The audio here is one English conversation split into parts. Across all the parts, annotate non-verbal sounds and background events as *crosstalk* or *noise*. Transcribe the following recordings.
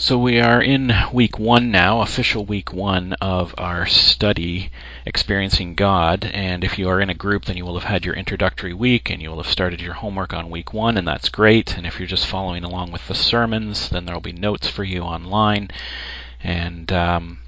So we are in week one now, official week one of our study, Experiencing God. And if you are in a group, then you will have had your introductory week and you will have started your homework on week one, and that's great. And if you're just following along with the sermons, then there will be notes for you online. And um,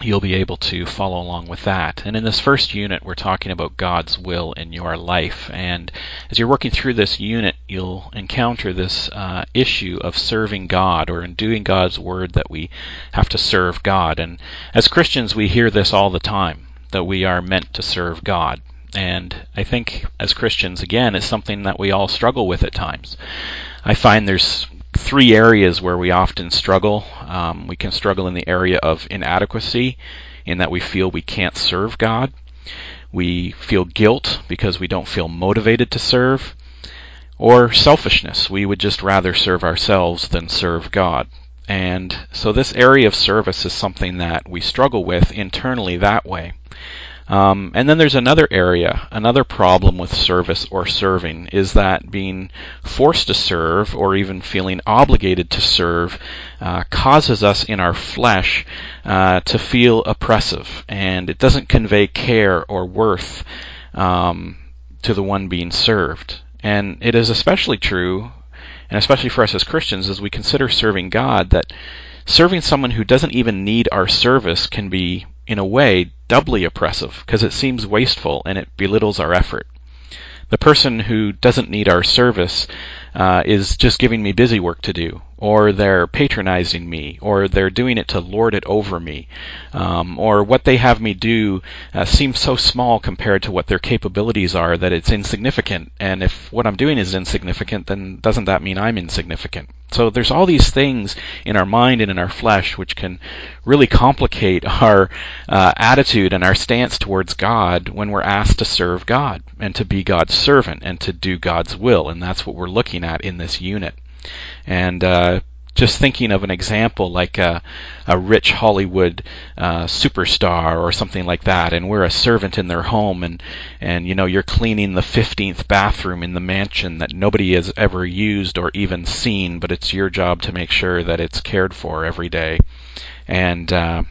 you'll be able to follow along with that. And in this first unit, we're talking about God's will in your life. And as you're working through this unit, you'll encounter this uh, issue of serving God or in doing God's word that we have to serve God. And as Christians, we hear this all the time that we are meant to serve God. And I think as Christians, again, it's something that we all struggle with at times. I find there's three areas where we often struggle. Um, we can struggle in the area of inadequacy, in that we feel we can't serve God. We feel guilt because we don't feel motivated to serve. Or selfishness. We would just rather serve ourselves than serve God. And so this area of service is something that we struggle with internally that way. Um, and then there's another area, another problem with service or serving is that being forced to serve or even feeling obligated to serve uh, causes us in our flesh uh, to feel oppressive, and it doesn't convey care or worth um, to the one being served. And it is especially true, and especially for us as Christians, as we consider serving God, that serving someone who doesn't even need our service can be in a way, doubly oppressive because it seems wasteful and it belittles our effort. The person who doesn't need our service uh, is just giving me busy work to do, or they're patronizing me, or they're doing it to lord it over me, um, or what they have me do uh, seems so small compared to what their capabilities are that it's insignificant. And if what I'm doing is insignificant, then doesn't that mean I'm insignificant? So there's all these things in our mind and in our flesh which can really complicate *laughs* our uh, attitude and our stance towards God when we're asked to serve God and to be God's servant and to do God's will. And that's what we're looking at in this unit. And uh, just thinking of an example like a, a rich Hollywood uh, superstar or something like that, and we're a servant in their home, and and you know you're cleaning the 15th bathroom in the mansion that nobody has ever used or even seen, but it's your job to make sure that it's cared for every day, and uh,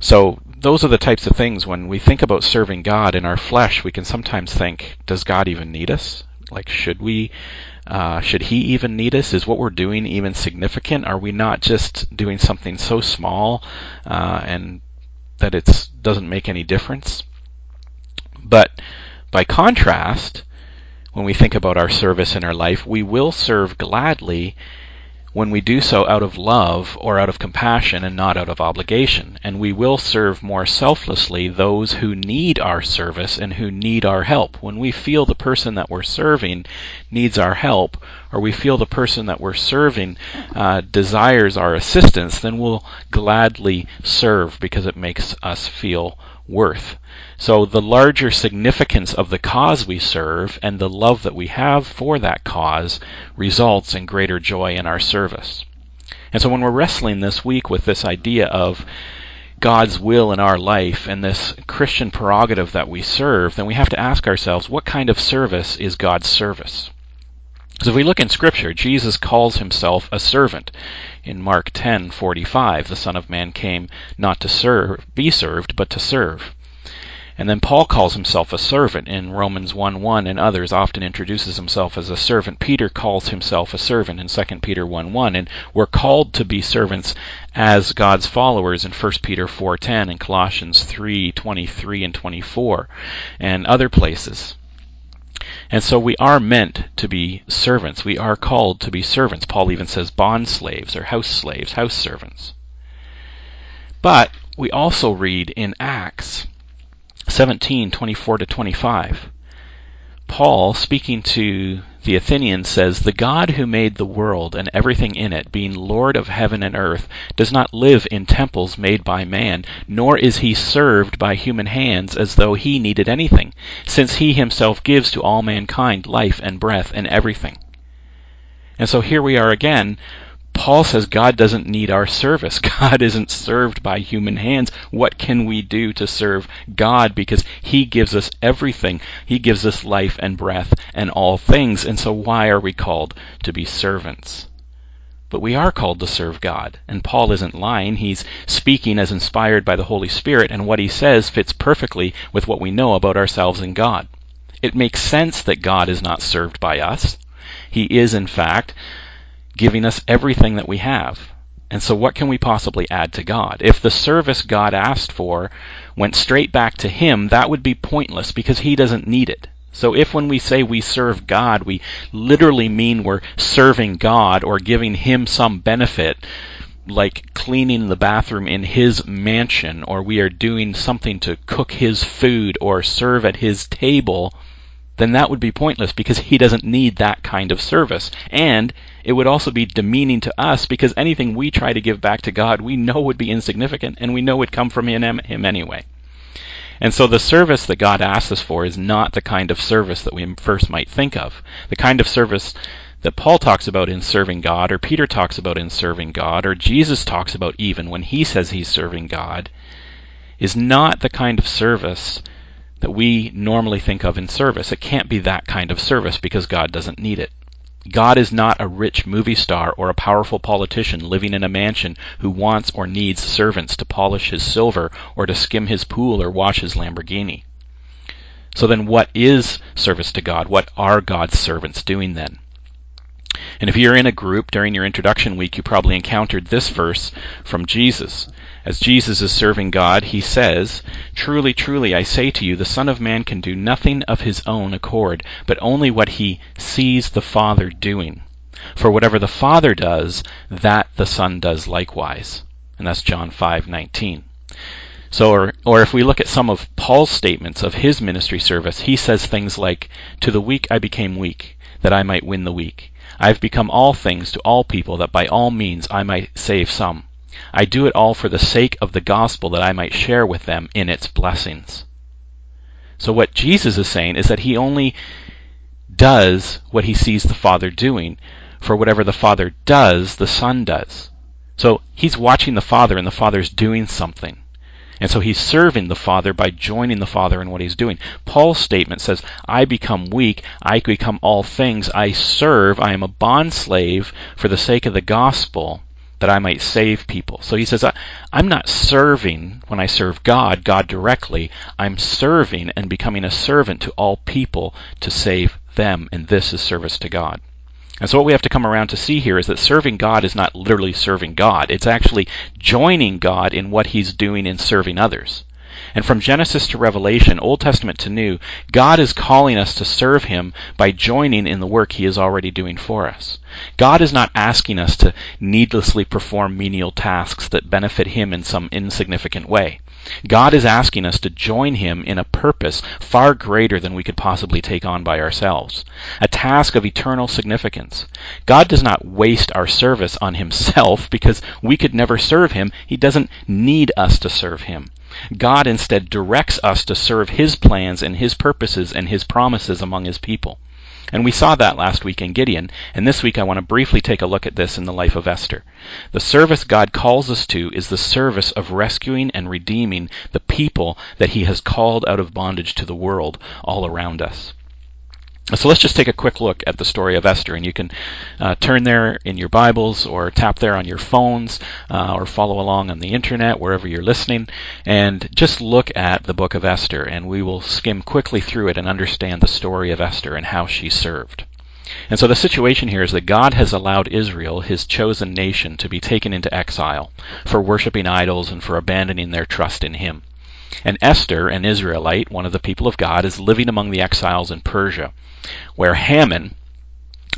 so those are the types of things when we think about serving God in our flesh, we can sometimes think, does God even need us? Like, should we uh, should he even need us? Is what we're doing even significant? Are we not just doing something so small uh, and that it doesn't make any difference? But by contrast, when we think about our service in our life, we will serve gladly when we do so out of love or out of compassion and not out of obligation. And we will serve more selflessly those who need our service and who need our help. When we feel the person that we're serving needs our help, or we feel the person that we're serving uh, desires our assistance, then we'll gladly serve because it makes us feel worth. So the larger significance of the cause we serve and the love that we have for that cause results in greater joy in our service. And so when we're wrestling this week with this idea of God's will in our life and this Christian prerogative that we serve, then we have to ask ourselves, what kind of service is God's service? So if we look in scripture, Jesus calls himself a servant. In Mark 10:45, the Son of Man came not to serve, be served, but to serve. And then Paul calls himself a servant in Romans 1:1 and others often introduces himself as a servant. Peter calls himself a servant in 2 Peter 1:1 and we're called to be servants as God's followers in 1 Peter 4:10 and Colossians 3:23 and 24 and other places. And so we are meant to be servants. We are called to be servants. Paul even says bond slaves or house slaves, house servants. But we also read in Acts 17:24 to 25. Paul, speaking to the Athenians, says, The God who made the world and everything in it, being Lord of heaven and earth, does not live in temples made by man, nor is he served by human hands as though he needed anything, since he himself gives to all mankind life and breath and everything. And so here we are again Paul says God doesn't need our service. *laughs* God isn't served by human hands. What can we do to serve God? Because He gives us everything. He gives us life and breath and all things. And so why are we called to be servants? but we are called to serve God. And Paul isn't lying. He's speaking as inspired by the Holy Spirit, and what he says fits perfectly with what we know about ourselves and God. It makes sense that God is not served by us. He is, in fact, giving us everything that we have. And so, what can we possibly add to God? If the service God asked for went straight back to Him, that would be pointless because He doesn't need it. So if when we say we serve God, we literally mean we're serving God or giving Him some benefit, like cleaning the bathroom in His mansion, or we are doing something to cook His food or serve at His table, then that would be pointless because He doesn't need that kind of service. And it would also be demeaning to us because anything we try to give back to God we know would be insignificant and we know would come from Him anyway. And so the service that God asks us for is not the kind of service that we first might think of. The kind of service that Paul talks about in serving God, or Peter talks about in serving God, or Jesus talks about even when he says he's serving God, is not the kind of service that we normally think of in service. It can't be that kind of service because God doesn't need it. God is not a rich movie star or a powerful politician living in a mansion who wants or needs servants to polish his silver or to skim his pool or wash his Lamborghini. So then what is service to God? What are God's servants doing then? And if you're in a group during your introduction week, you probably encountered this verse from Jesus. As Jesus is serving God, he says, Truly, truly, I say to you, the Son of Man can do nothing of his own accord, but only what he sees the Father doing. For whatever the Father does, that the Son does likewise. And that's John 5:19. So, or, or if we look at some of Paul's statements of his ministry service, he says things like, To the weak I became weak, that I might win the weak. I have become all things to all people, that by all means I might save some. I do it all for the sake of the gospel that I might share with them in its blessings. So what Jesus is saying is that he only does what he sees the Father doing. For whatever the Father does, the Son does. So he's watching the Father and the Father's doing something. And so he's serving the Father by joining the Father in what he's doing. Paul's statement says, I become weak, I become all things, I serve, I am a bondslave for the sake of the gospel that I might save people. So he says, I'm not serving when I serve God, God directly. I'm serving and becoming a servant to all people to save them, and this is service to God. And so what we have to come around to see here is that serving God is not literally serving God. It's actually joining God in what he's doing in serving others. And from Genesis to Revelation, Old Testament to New, God is calling us to serve Him by joining in the work He is already doing for us. God is not asking us to needlessly perform menial tasks that benefit Him in some insignificant way. God is asking us to join Him in a purpose far greater than we could possibly take on by ourselves, a task of eternal significance. God does not waste our service on Himself because we could never serve Him. He doesn't need us to serve Him. God instead directs us to serve His plans and His purposes and His promises among His people. And we saw that last week in Gideon, and this week I want to briefly take a look at this in the life of Esther. The service God calls us to is the service of rescuing and redeeming the people that He has called out of bondage to the world all around us. So let's just take a quick look at the story of Esther, and you can uh, turn there in your Bibles or tap there on your phones uh, or follow along on the internet wherever you're listening, and just look at the book of Esther, and we will skim quickly through it and understand the story of Esther and how she served. And so the situation here is that God has allowed Israel, his chosen nation, to be taken into exile for worshiping idols and for abandoning their trust in him. And Esther, an Israelite, one of the people of God, is living among the exiles in Persia where Haman,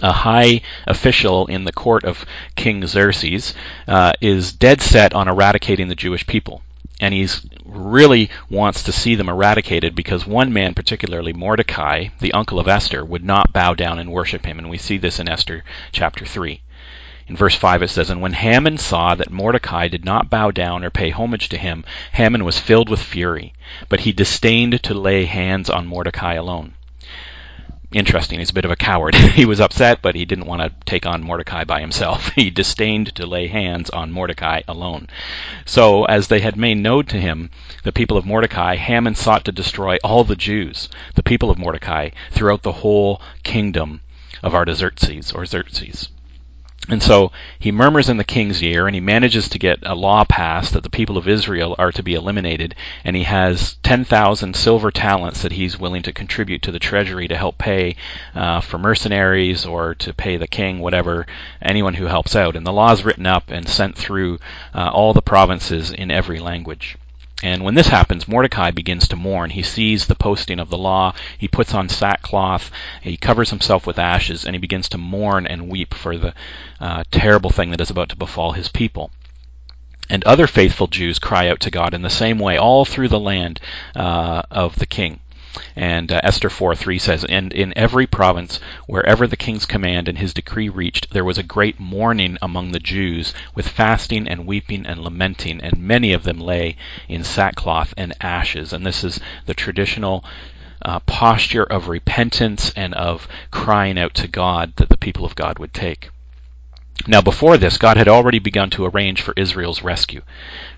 a high official in the court of King Xerxes, uh, is dead set on eradicating the Jewish people. And he really wants to see them eradicated because one man, particularly Mordecai, the uncle of Esther, would not bow down and worship him. And we see this in Esther chapter 3. In verse 5 it says, And when Haman saw that Mordecai did not bow down or pay homage to him, Haman was filled with fury, but he disdained to lay hands on Mordecai alone interesting. He's a bit of a coward. *laughs* he was upset, but he didn't want to take on Mordecai by himself. *laughs* he disdained to lay hands on Mordecai alone. So, as they had made known to him the people of Mordecai, Haman sought to destroy all the Jews, the people of Mordecai, throughout the whole kingdom of Artaxerxes or Xerxes. And so he murmurs in the king's ear, and he manages to get a law passed that the people of Israel are to be eliminated. And he has 10,000 silver talents that he's willing to contribute to the treasury to help pay uh, for mercenaries or to pay the king, whatever, anyone who helps out. And the law is written up and sent through uh, all the provinces in every language. And when this happens, Mordecai begins to mourn. He sees the posting of the law. He puts on sackcloth. He covers himself with ashes, and he begins to mourn and weep for the uh, terrible thing that is about to befall his people. And other faithful Jews cry out to God in the same way all through the land uh, of the king. And uh, Esther 4:3 says, And in every province, wherever the king's command and his decree reached, there was a great mourning among the Jews, with fasting and weeping and lamenting, and many of them lay in sackcloth and ashes. And this is the traditional uh, posture of repentance and of crying out to God that the people of God would take. Now, before this, God had already begun to arrange for Israel's rescue,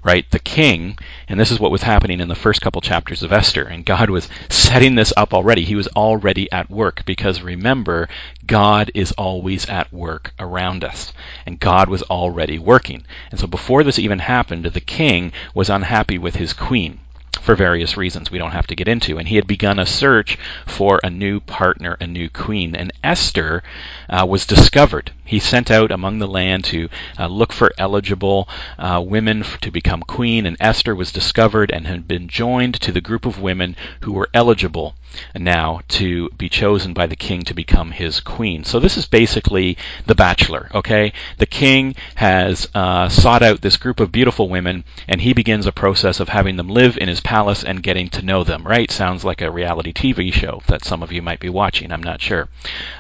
right? The king, and this is what was happening in the first couple chapters of Esther, and God was setting this up already. He was already at work, because remember, God is always at work around us, and God was already working. And so before this even happened, the king was unhappy with his queen for various reasons we don't have to get into. And he had begun a search for a new partner, a new queen. And Esther uh, was discovered. He sent out among the land to uh, look for eligible uh, women to become queen, and Esther was discovered and had been joined to the group of women who were eligible now to be chosen by the king to become his queen. So this is basically The Bachelor, okay? The king has uh, sought out this group of beautiful women, and he begins a process of having them live in his palace and getting to know them, right? Sounds like a reality TV show that some of you might be watching, I'm not sure.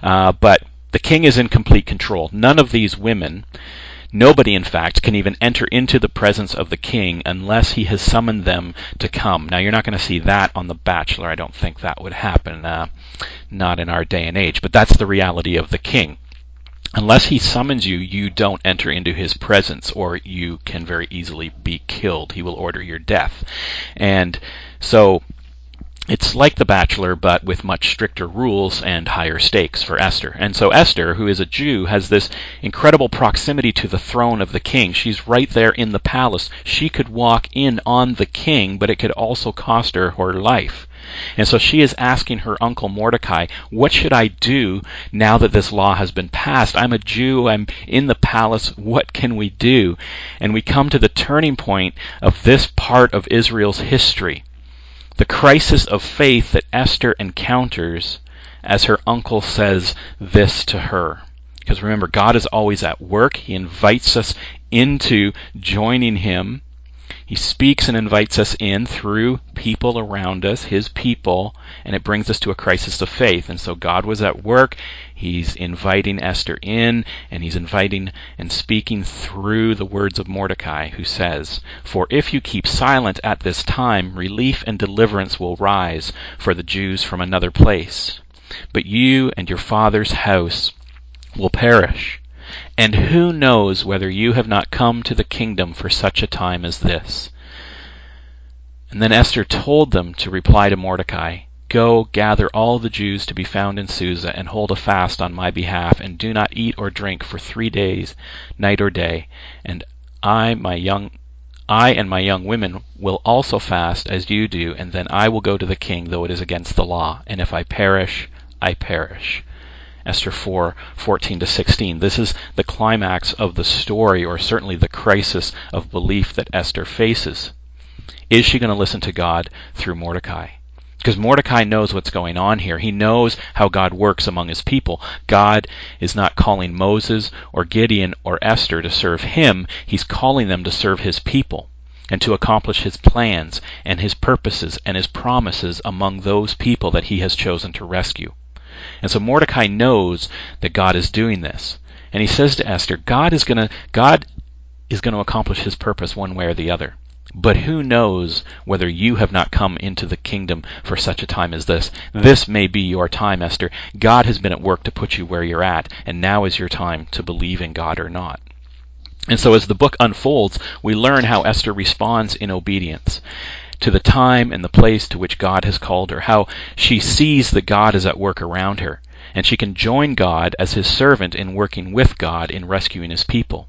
Uh, but the king is in complete control. None of these women Nobody, in fact, can even enter into the presence of the king unless he has summoned them to come. Now, you're not going to see that on The Bachelor. I don't think that would happen, uh, not in our day and age. But that's the reality of the king. Unless he summons you, you don't enter into his presence, or you can very easily be killed. He will order your death. And so it's like The Bachelor, but with much stricter rules and higher stakes for Esther. And so Esther, who is a Jew, has this incredible proximity to the throne of the king. She's right there in the palace. She could walk in on the king, but it could also cost her her life. And so she is asking her uncle Mordecai, What should I do now that this law has been passed? I'm a Jew. I'm in the palace. What can we do? And we come to the turning point of this part of Israel's history the crisis of faith that Esther encounters as her uncle says this to her. Because remember, God is always at work. He invites us into joining Him he speaks and invites us in through people around us, His people, and it brings us to a crisis of faith. And so God was at work. He's inviting Esther in, and He's inviting and speaking through the words of Mordecai, who says, For if you keep silent at this time, relief and deliverance will rise for the Jews from another place. But you and your father's house will perish. And who knows whether you have not come to the kingdom for such a time as this? And then Esther told them to reply to Mordecai, Go, gather all the Jews to be found in Susa, and hold a fast on my behalf, and do not eat or drink for three days, night or day. And I, my young I and my young women will also fast as you do, and then I will go to the king, though it is against the law. And if I perish, I perish. Esther 4, 14 to 16. This is the climax of the story, or certainly the crisis of belief that Esther faces. Is she going to listen to God through Mordecai? Because Mordecai knows what's going on here. He knows how God works among his people. God is not calling Moses or Gideon or Esther to serve him. He's calling them to serve his people and to accomplish his plans and his purposes and his promises among those people that he has chosen to rescue. And so Mordecai knows that God is doing this. And he says to Esther, God is going to God is going to accomplish his purpose one way or the other. But who knows whether you have not come into the kingdom for such a time as this? This may be your time, Esther. God has been at work to put you where you're at, and now is your time to believe in God or not. And so as the book unfolds, we learn how Esther responds in obedience to the time and the place to which God has called her, how she sees that God is at work around her. and she can join God as his servant in working with God in rescuing his people.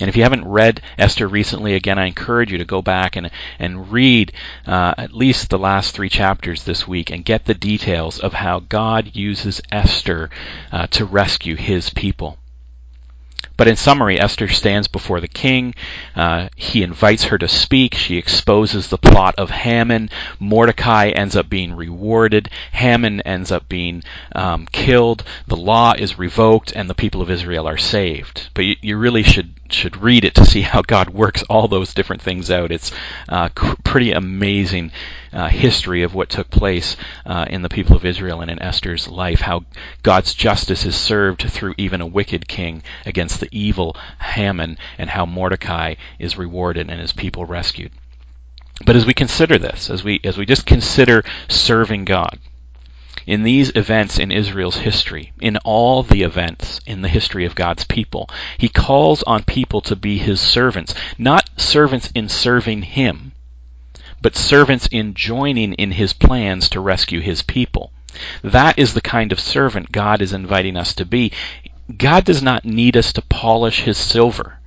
And if you haven't read Esther recently, again, I encourage you to go back and, and read uh, at least the last three chapters this week and get the details of how God uses Esther uh, to rescue his people. But in summary, Esther stands before the king. Uh, he invites her to speak. She exposes the plot of Haman. Mordecai ends up being rewarded. Haman ends up being um, killed. The law is revoked, and the people of Israel are saved. But you, you really should should read it to see how God works all those different things out. It's uh, pretty amazing uh, history of what took place uh, in the people of Israel and in Esther's life, how God's justice is served through even a wicked king against the evil Haman, and how Mordecai is rewarded and his people rescued. But as we consider this, as we as we just consider serving God, in these events in Israel's history, in all the events in the history of God's people, he calls on people to be his servants, not servants in serving him, but servants in joining in his plans to rescue his people. That is the kind of servant God is inviting us to be. God does not need us to polish his silver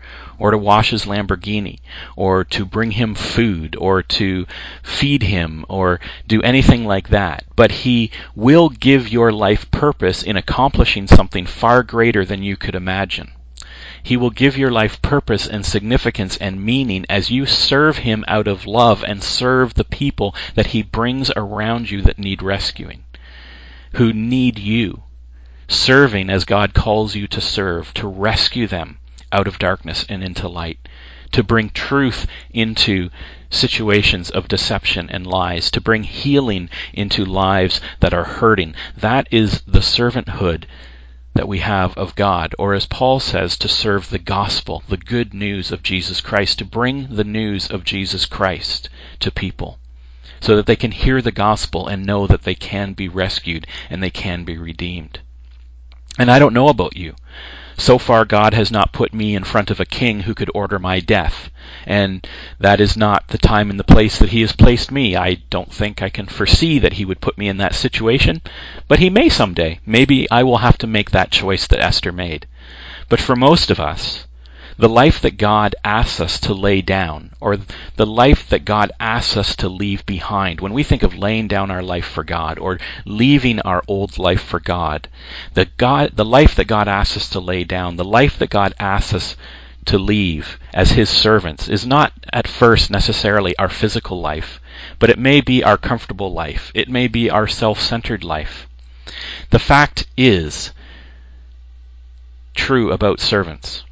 or to wash his Lamborghini or to bring him food or to feed him or do anything like that. But he will give your life purpose in accomplishing something far greater than you could imagine. He will give your life purpose and significance and meaning as you serve Him out of love and serve the people that He brings around you that need rescuing, who need you. Serving as God calls you to serve, to rescue them out of darkness and into light, to bring truth into situations of deception and lies, to bring healing into lives that are hurting. That is the servanthood that we have of God, or as Paul says, to serve the gospel, the good news of Jesus Christ, to bring the news of Jesus Christ to people so that they can hear the gospel and know that they can be rescued and they can be redeemed. And I don't know about you, so far, God has not put me in front of a king who could order my death. And that is not the time and the place that He has placed me. I don't think I can foresee that He would put me in that situation, but He may someday. Maybe I will have to make that choice that Esther made. But for most of us, the life that God asks us to lay down, or the life that God asks us to leave behind, when we think of laying down our life for God, or leaving our old life for God, the God, the life that God asks us to lay down, the life that God asks us to leave as His servants is not at first necessarily our physical life, but it may be our comfortable life. It may be our self-centered life. The fact is true about servants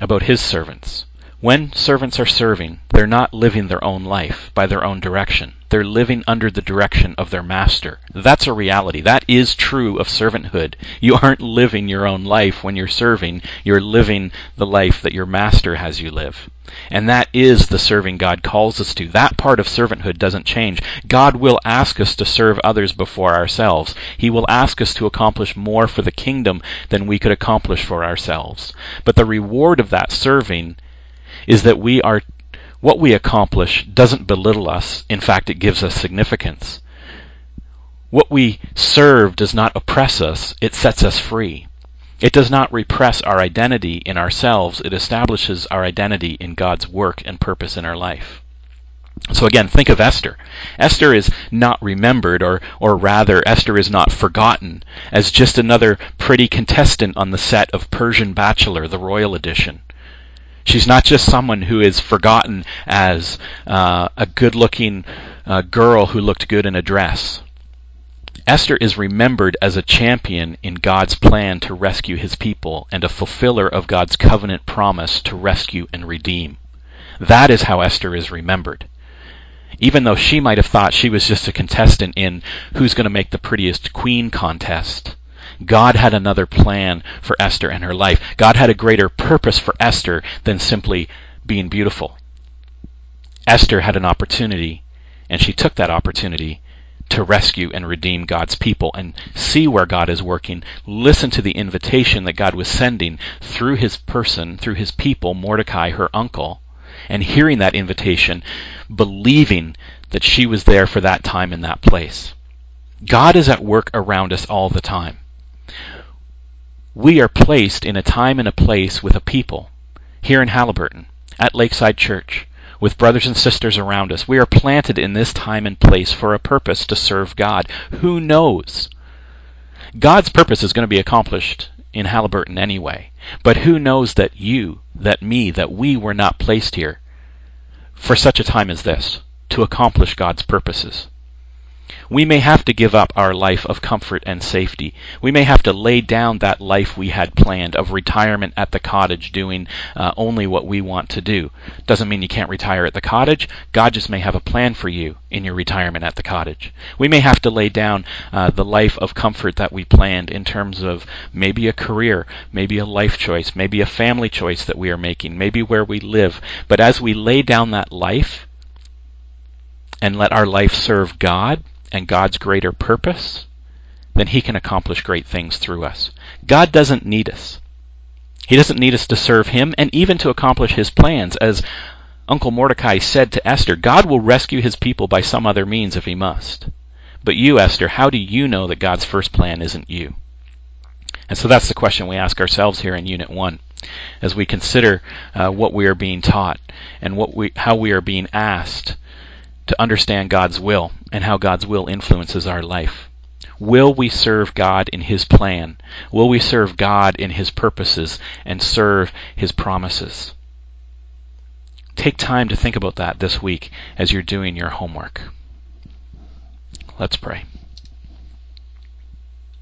about his servants. When servants are serving, they're not living their own life by their own direction. They're living under the direction of their master. That's a reality. That is true of servanthood. You aren't living your own life when you're serving. You're living the life that your master has you live. And that is the serving God calls us to. That part of servanthood doesn't change. God will ask us to serve others before ourselves. He will ask us to accomplish more for the kingdom than we could accomplish for ourselves. But the reward of that serving is that we are what we accomplish doesn't belittle us. In fact, it gives us significance. What we serve does not oppress us, it sets us free. It does not repress our identity in ourselves, it establishes our identity in God's work and purpose in our life. So again, think of Esther. Esther is not remembered, or, or rather, Esther is not forgotten as just another pretty contestant on the set of Persian Bachelor, the royal edition. She's not just someone who is forgotten as uh, a good looking uh, girl who looked good in a dress. Esther is remembered as a champion in God's plan to rescue his people and a fulfiller of God's covenant promise to rescue and redeem. That is how Esther is remembered. Even though she might have thought she was just a contestant in who's going to make the prettiest queen contest, God had another plan for Esther and her life. God had a greater purpose for Esther than simply being beautiful. Esther had an opportunity, and she took that opportunity to rescue and redeem God's people and see where God is working. Listen to the invitation that God was sending through his person, through his people, Mordecai, her uncle, and hearing that invitation, believing that she was there for that time in that place. God is at work around us all the time. We are placed in a time and a place with a people here in Haliburton at Lakeside Church with brothers and sisters around us. We are planted in this time and place for a purpose to serve God. Who knows? God's purpose is going to be accomplished in Haliburton anyway. But who knows that you, that me, that we were not placed here for such a time as this to accomplish God's purposes? We may have to give up our life of comfort and safety. We may have to lay down that life we had planned of retirement at the cottage doing uh, only what we want to do. Doesn't mean you can't retire at the cottage. God just may have a plan for you in your retirement at the cottage. We may have to lay down uh, the life of comfort that we planned in terms of maybe a career, maybe a life choice, maybe a family choice that we are making, maybe where we live. But as we lay down that life, and let our life serve God, and God's greater purpose, then He can accomplish great things through us. God doesn't need us. He doesn't need us to serve Him and even to accomplish His plans. As Uncle Mordecai said to Esther, God will rescue His people by some other means if He must. But you, Esther, how do you know that God's first plan isn't you? And so that's the question we ask ourselves here in Unit 1 as we consider uh, what we are being taught and what we, how we are being asked to understand God's will and how God's will influences our life. Will we serve God in His plan? Will we serve God in His purposes and serve His promises? Take time to think about that this week as you're doing your homework. Let's pray.